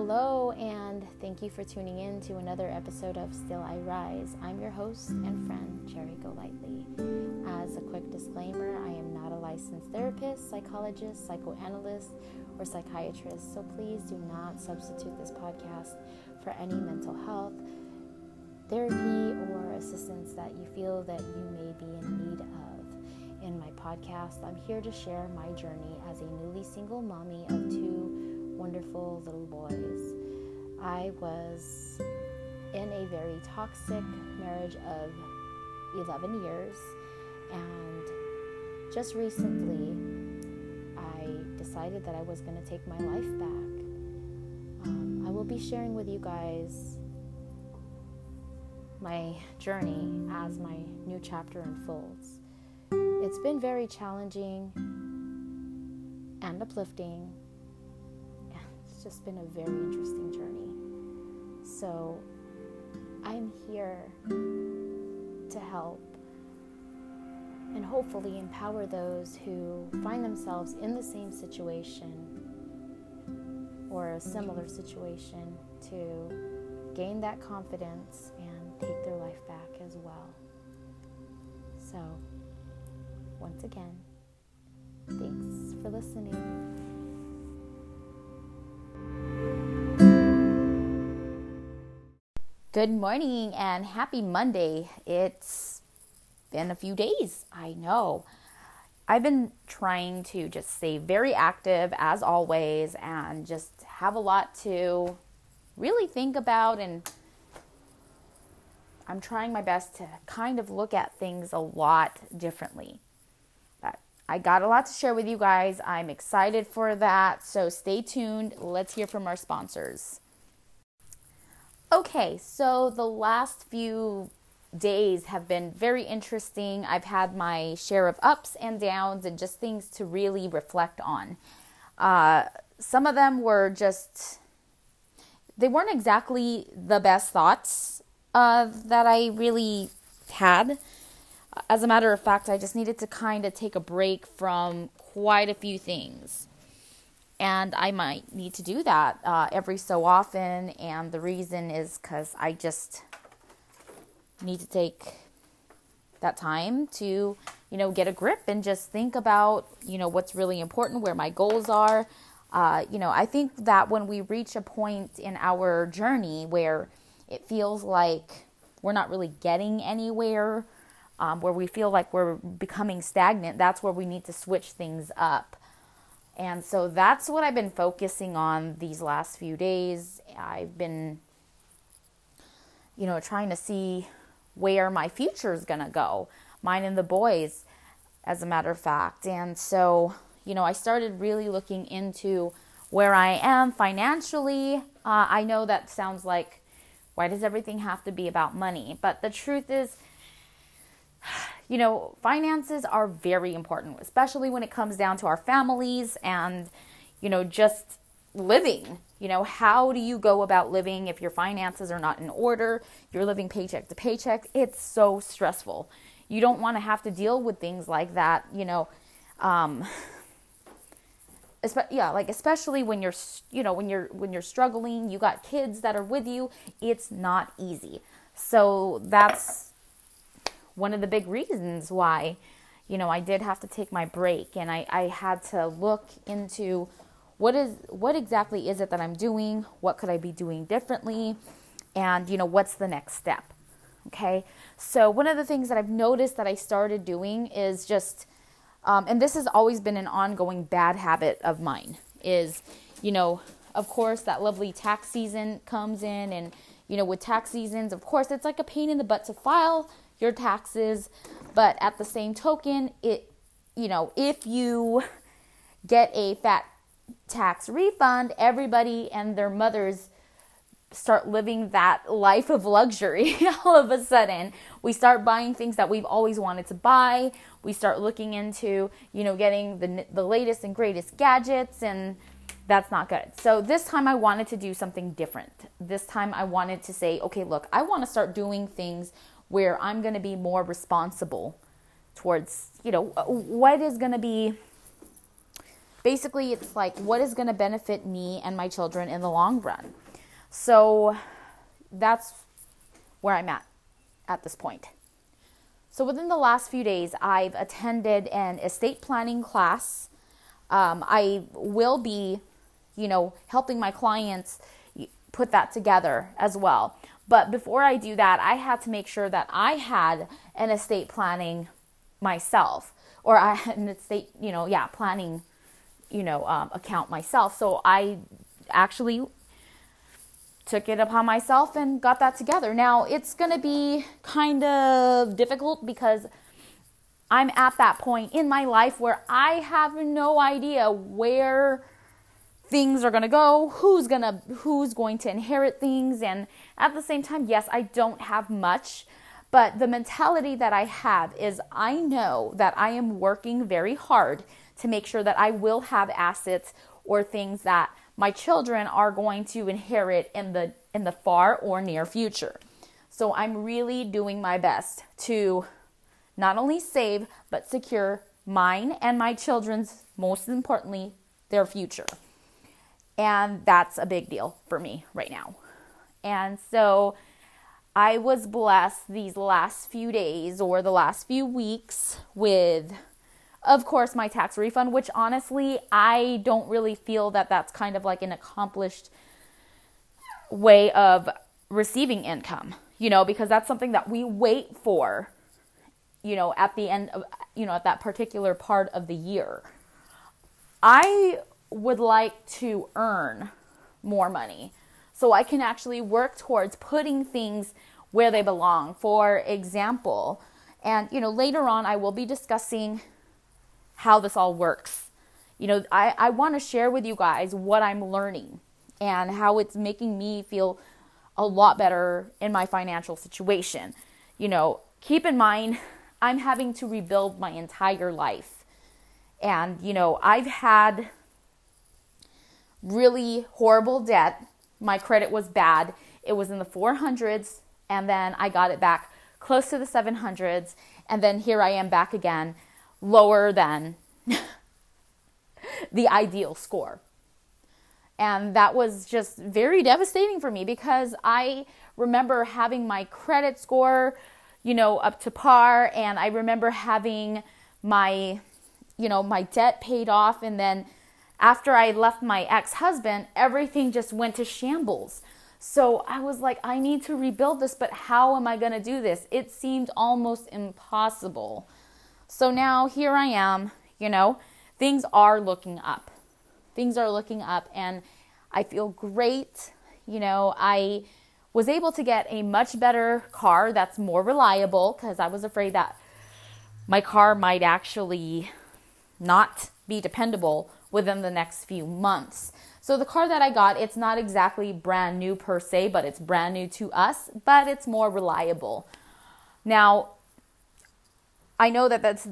hello, and thank you for tuning in to another episode of Still I Rise. I'm your host and friend, Cherry Golightly. As a quick disclaimer, I am not a licensed therapist, psychologist, psychoanalyst, or psychiatrist, so please do not substitute this podcast for any mental health, therapy, or assistance that you feel that you may be in need of. In my podcast, I'm here to share my journey as a newly single mommy of two wonderful little boys. I was in a very toxic marriage of 11 years, and just recently I decided that I was going to take my life back. Um, I will be sharing with you guys my journey as my new chapter unfolds. It's been very challenging and uplifting it's just been a very interesting journey. So I'm here to help and hopefully empower those who find themselves in the same situation or a similar situation to gain that confidence and take their life back as well. So, once again, thanks for listening. Good morning and happy Monday. It's been a few days, I know. I've been trying to just stay very active as always and just have a lot to really think about and I'm trying my best to kind of look at things a lot differently. But I got a lot to share with you guys. I'm excited for that. So stay tuned. Let's hear from our sponsors. Okay, so the last few days have been very interesting. I've had my share of ups and downs and just things to really reflect on. Uh, some of them were just, they weren't exactly the best thoughts uh, that I really had. As a matter of fact, I just needed to kind of take a break from quite a few things and I might need to do that uh, every so often. And the reason is because I just need to take that time to, you know, get a grip and just think about, you know, what's really important, where my goals are. Uh, you know, I think that when we reach a point in our journey where it feels like we're not really getting anywhere, um, where we feel like we're becoming stagnant, that's where we need to switch things up. And so that's what I've been focusing on these last few days. I've been, you know, trying to see where my future is going to go, mine and the boys, as a matter of fact. And so, you know, I started really looking into where I am financially. Uh, I know that sounds like, why does everything have to be about money? But the truth is, you know, finances are very important, especially when it comes down to our families and, you know, just living. You know, how do you go about living if your finances are not in order? You're living paycheck to paycheck. It's so stressful. You don't want to have to deal with things like that, you know. Um, yeah like especially when you're you know when you're when you're struggling you got kids that are with you it's not easy so that's one of the big reasons why, you know, I did have to take my break and I, I had to look into what is what exactly is it that I'm doing? What could I be doing differently? And you know, what's the next step? Okay. So one of the things that I've noticed that I started doing is just um, and this has always been an ongoing bad habit of mine is you know of course that lovely tax season comes in and you know with tax seasons of course it's like a pain in the butt to file your taxes. But at the same token, it, you know, if you get a fat tax refund, everybody and their mothers start living that life of luxury all of a sudden. We start buying things that we've always wanted to buy. We start looking into you know getting the the latest and greatest gadgets and that's not good. So this time i wanted to do something different. This time i wanted to say okay look i want to start doing things where I'm going to be more responsible towards, you know, what is going to be basically, it's like what is going to benefit me and my children in the long run. So that's where I'm at at this point. So within the last few days, I've attended an estate planning class. Um, I will be, you know, helping my clients put that together as well. But before I do that, I had to make sure that I had an estate planning myself, or I had an estate, you know, yeah, planning, you know, um, account myself. So I actually took it upon myself and got that together. Now, it's going to be kind of difficult because I'm at that point in my life where I have no idea where things are going to go, who's going to who's going to inherit things and at the same time, yes, I don't have much, but the mentality that I have is I know that I am working very hard to make sure that I will have assets or things that my children are going to inherit in the in the far or near future. So I'm really doing my best to not only save but secure mine and my children's most importantly their future. And that's a big deal for me right now. And so I was blessed these last few days or the last few weeks with of course, my tax refund, which honestly, I don't really feel that that's kind of like an accomplished way of receiving income, you know, because that's something that we wait for, you know, at the end of, you know, at that particular part of the year. I would like to earn more money so I can actually work towards putting things where they belong. For example, and you know, later on I will be discussing how this all works. You know, I, I want to share with you guys what I'm learning and how it's making me feel a lot better in my financial situation. You know, keep in mind, I'm having to rebuild my entire life. And, you know, I've had really horrible debt. My credit was bad. It was in the 400s, and then I got it back close to the 700s. And then here I am back again lower than the ideal score. And that was just very devastating for me because I remember having my credit score, you know, up to par. And I remember having my, you know, my debt paid off. And then after I left my ex husband, everything just went to shambles. So I was like, I need to rebuild this, but how am I going to do this? It seemed almost impossible. So now here I am, you know, things are looking up. Things are looking up, and I feel great. You know, I was able to get a much better car that's more reliable because I was afraid that my car might actually not be dependable within the next few months. So the car that I got, it's not exactly brand new per se, but it's brand new to us, but it's more reliable. Now, I know that that's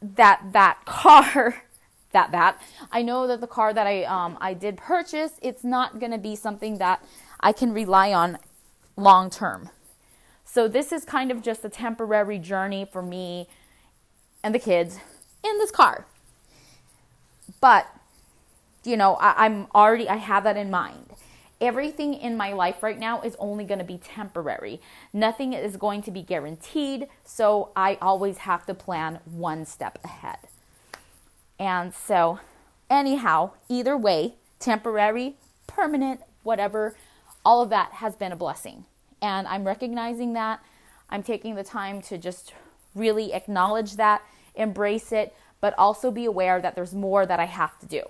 that that car that that I know that the car that I um I did purchase it's not going to be something that I can rely on long term. So this is kind of just a temporary journey for me and the kids in this car. But you know, I, I'm already I have that in mind everything in my life right now is only going to be temporary. Nothing is going to be guaranteed, so I always have to plan one step ahead. And so, anyhow, either way, temporary, permanent, whatever, all of that has been a blessing. And I'm recognizing that. I'm taking the time to just really acknowledge that, embrace it, but also be aware that there's more that I have to do.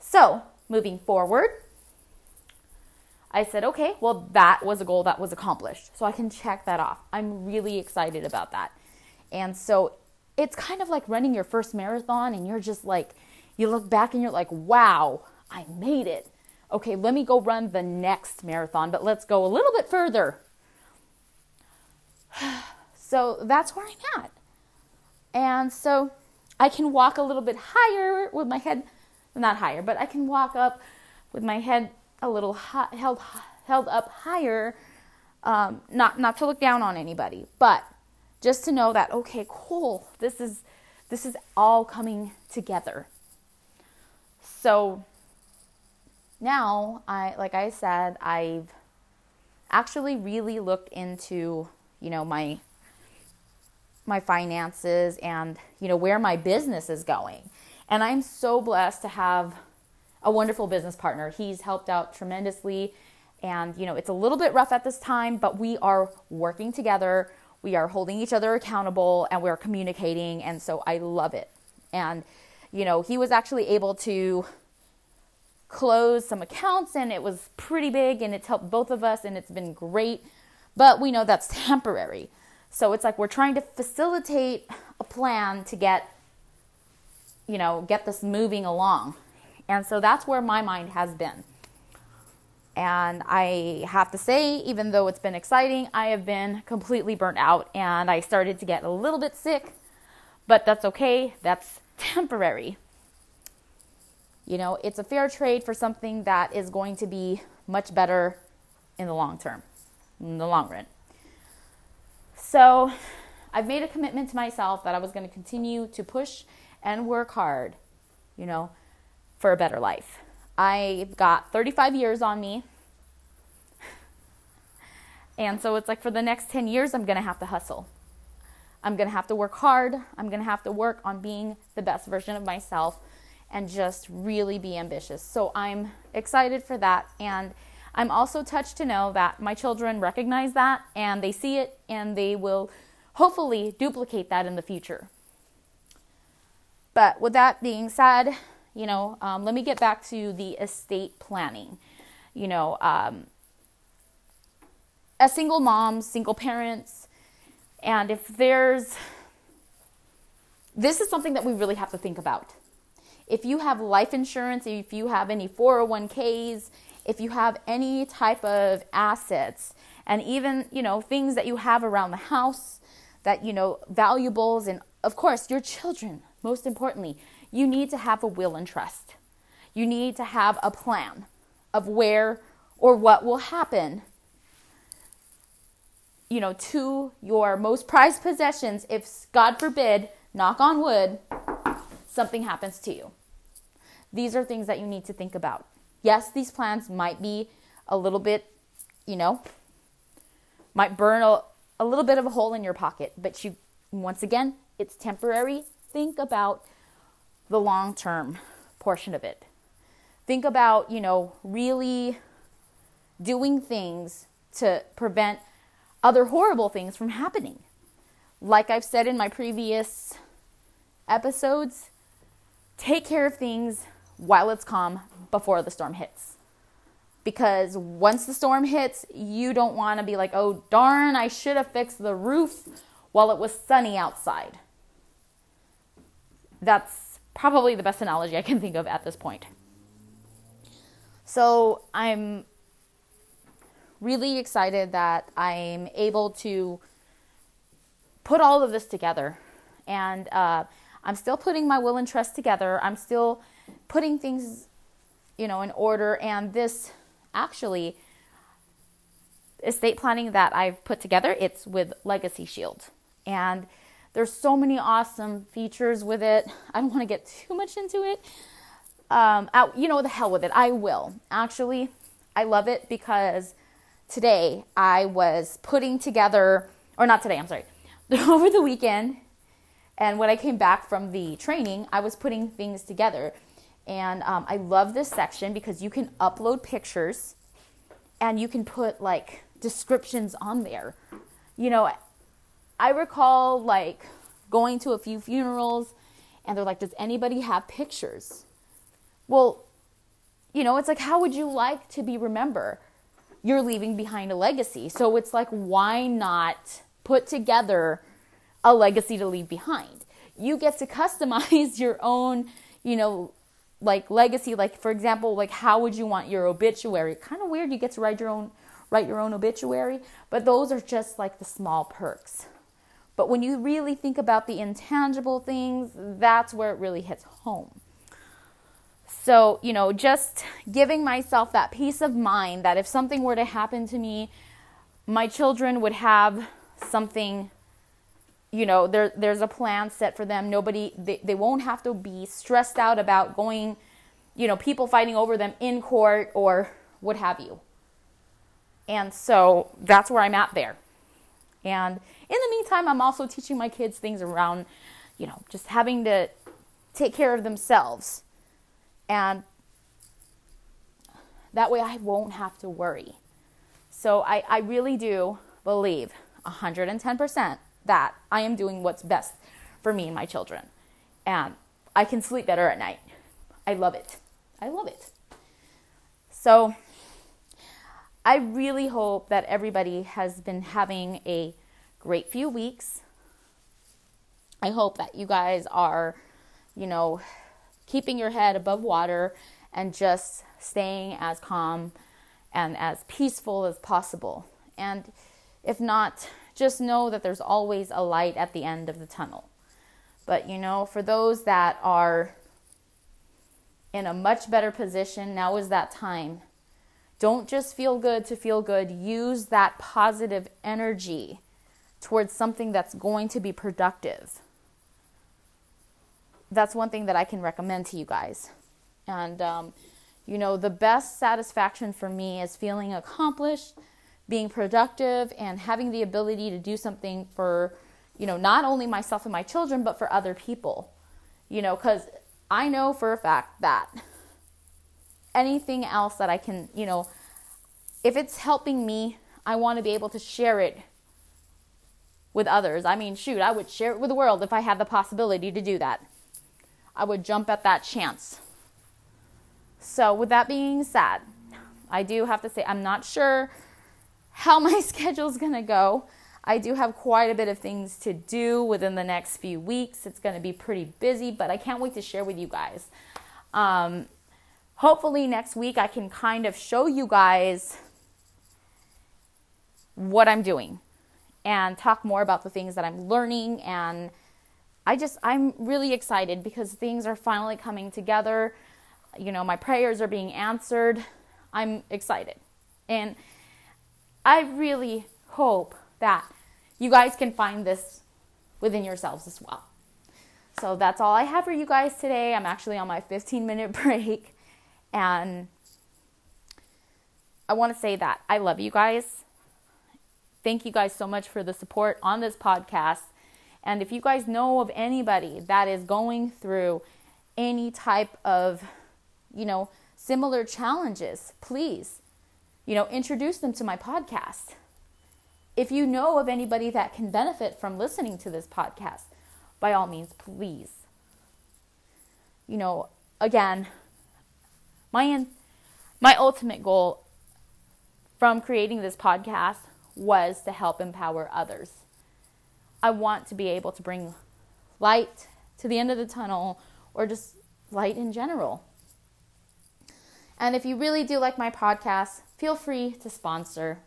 So, moving forward, I said, okay, well, that was a goal that was accomplished. So I can check that off. I'm really excited about that. And so it's kind of like running your first marathon, and you're just like, you look back and you're like, wow, I made it. Okay, let me go run the next marathon, but let's go a little bit further. So that's where I'm at. And so I can walk a little bit higher with my head, not higher, but I can walk up with my head a little held held up higher, um, not not to look down on anybody, but just to know that okay, cool, this is this is all coming together, So now I like I said, I've actually really looked into, you know, my my finances and, you know, where my business is going. And I'm so blessed to have a wonderful business partner. He's helped out tremendously and, you know, it's a little bit rough at this time, but we are working together. We are holding each other accountable and we're communicating. And so I love it. And, you know, he was actually able to close some accounts and it was pretty big and it's helped both of us and it's been great. But we know that's temporary. So it's like we're trying to facilitate a plan to get, you know, get this moving along. And so that's where my mind has been. And I have to say, even though it's been exciting, I have been completely burnt out and I started to get a little bit sick, but that's okay. That's temporary. You know, it's a fair trade for something that is going to be much better in the long term, in the long run. So I've made a commitment to myself that I was going to continue to push and work hard, you know, for a better life. I've got 35 years on me. And so it's like for the next 10 years, I'm going to have to hustle. I'm going to have to work hard. I'm going to have to work on being the best version of myself and just really be ambitious. So I'm excited for that. And I'm also touched to know that my children recognize that and they see it and they will hopefully duplicate that in the future. But with that being said, you know, um, let me get back to the estate planning. You know, um, single moms, single parents, and if there's, this is something that we really have to think about. If you have life insurance, if you have any 401ks, if you have any type of assets, and even, you know, things that you have around the house that, you know, valuables, and of course, your children, most importantly, you need to have a will and trust. You need to have a plan of where or what will happen you know to your most prized possessions if god forbid knock on wood something happens to you these are things that you need to think about. Yes, these plans might be a little bit, you know, might burn a, a little bit of a hole in your pocket, but you, once again, it's temporary. Think about the long term portion of it. Think about, you know, really doing things to prevent other horrible things from happening. Like I've said in my previous episodes, take care of things while it's calm before the storm hits. Because once the storm hits, you don't want to be like, oh, darn, I should have fixed the roof while it was sunny outside. That's probably the best analogy I can think of at this point. So I'm really excited that I'm able to put all of this together. And uh, I'm still putting my will and trust together. I'm still putting things, you know, in order. And this actually estate planning that I've put together, it's with Legacy Shield. And there's so many awesome features with it. I don't want to get too much into it. Um, you know, the hell with it. I will. Actually, I love it because today I was putting together, or not today, I'm sorry, over the weekend, and when I came back from the training, I was putting things together. And um, I love this section because you can upload pictures and you can put like descriptions on there. You know, I recall like going to a few funerals and they're like, Does anybody have pictures? Well, you know, it's like, how would you like to be remembered? You're leaving behind a legacy. So it's like, why not put together a legacy to leave behind? You get to customize your own, you know, like legacy like for example like how would you want your obituary kind of weird you get to write your own write your own obituary but those are just like the small perks but when you really think about the intangible things that's where it really hits home so you know just giving myself that peace of mind that if something were to happen to me my children would have something you know there there's a plan set for them nobody they, they won't have to be stressed out about going you know, people fighting over them in court or what have you. And so that's where I'm at there. And in the meantime, I'm also teaching my kids things around, you know, just having to take care of themselves. And that way I won't have to worry. So I, I really do believe 110% that I am doing what's best for me and my children. And I can sleep better at night. I love it. I love it. So I really hope that everybody has been having a great few weeks. I hope that you guys are, you know, keeping your head above water and just staying as calm and as peaceful as possible. And if not, just know that there's always a light at the end of the tunnel. But you know, for those that are in a much better position, now is that time. Don't just feel good to feel good. Use that positive energy towards something that's going to be productive. That's one thing that I can recommend to you guys. And, um, you know, the best satisfaction for me is feeling accomplished, being productive, and having the ability to do something for, you know, not only myself and my children, but for other people. You know, because I know for a fact that anything else that I can, you know, if it's helping me, I want to be able to share it with others. I mean, shoot, I would share it with the world if I had the possibility to do that. I would jump at that chance. So, with that being said, I do have to say, I'm not sure how my schedule is going to go. I do have quite a bit of things to do within the next few weeks. It's going to be pretty busy, but I can't wait to share with you guys. Um, hopefully, next week I can kind of show you guys what I'm doing and talk more about the things that I'm learning. And I just, I'm really excited because things are finally coming together. You know, my prayers are being answered. I'm excited. And I really hope that you guys can find this within yourselves as well. So that's all I have for you guys today. I'm actually on my 15 minute break. And I want to say that I love you guys. Thank you guys so much for the support on this podcast. And if you guys know of anybody that is going through any type of, you know, similar challenges, please, you know, introduce them to my podcast. If you know of anybody that can benefit from listening to this podcast, by all means, please. You know, again, my my ultimate goal from creating this podcast was to help empower others. I want to be able to bring light to the end of the tunnel or just light in general. And if you really do like my podcast, feel free to sponsor.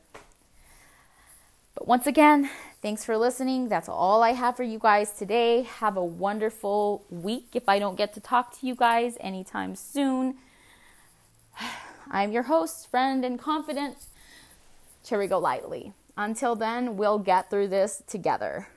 But once again, thanks for listening. That's all I have for you guys today. Have a wonderful week if I don't get to talk to you guys anytime soon. I'm your host, friend, and confident, Cherry Go Lightly. Until then, we'll get through this together.